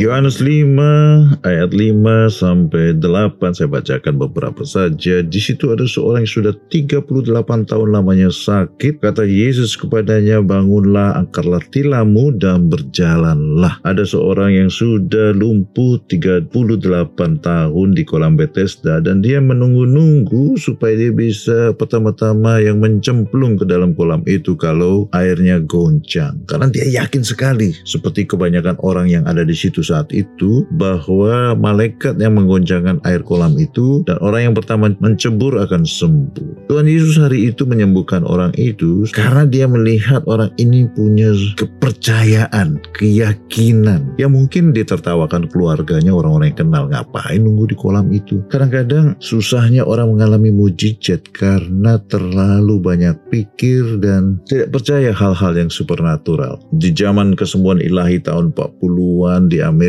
Yohanes 5 ayat 5 sampai 8 saya bacakan beberapa saja. Di situ ada seorang yang sudah 38 tahun lamanya sakit. Kata Yesus kepadanya, "Bangunlah, angkatlah tilammu dan berjalanlah." Ada seorang yang sudah lumpuh 38 tahun di kolam Bethesda dan dia menunggu-nunggu supaya dia bisa pertama-tama yang mencemplung ke dalam kolam itu kalau airnya goncang. Karena dia yakin sekali seperti kebanyakan orang yang ada di situ saat itu bahwa malaikat yang menggoncangkan air kolam itu dan orang yang pertama mencebur akan sembuh. Tuhan Yesus hari itu menyembuhkan orang itu karena dia melihat orang ini punya kepercayaan, keyakinan. Ya mungkin ditertawakan keluarganya orang-orang yang kenal ngapain nunggu di kolam itu. Kadang-kadang susahnya orang mengalami mujizat karena terlalu banyak pikir dan tidak percaya hal-hal yang supernatural. Di zaman kesembuhan ilahi tahun 40-an di Amerika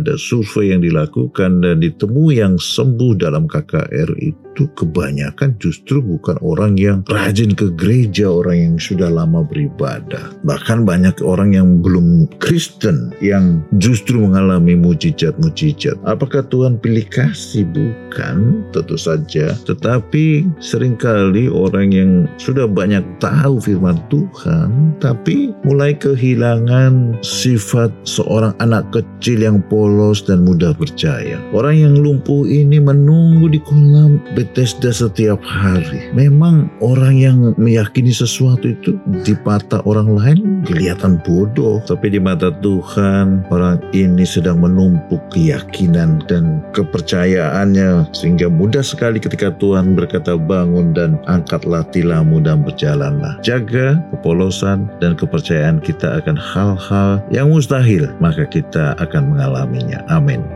ada survei yang dilakukan dan ditemui yang sembuh dalam KKR itu kebanyakan justru bukan orang yang rajin ke gereja, orang yang sudah lama beribadah. Bahkan banyak orang yang belum Kristen yang justru mengalami mujizat-mujizat. Apakah Tuhan pilih kasih? Bukan, tentu saja. Tetapi sering kali orang yang sudah banyak tahu firman Tuhan, tapi mulai kehilangan sifat seorang anak kecil yang polos dan mudah percaya. Orang yang lumpuh ini menunggu di kolam Bethesda setiap hari. Memang orang yang meyakini sesuatu itu di mata orang lain kelihatan bodoh, tapi di mata Tuhan orang ini sedang menumpuk keyakinan dan kepercayaannya sehingga mudah sekali ketika Tuhan berkata bangun dan angkatlah tilammu dan berjalanlah. Jaga kepolosan dan kepercayaan kita akan hal-hal yang mustahil, maka kita akan mengalaminya. Amin.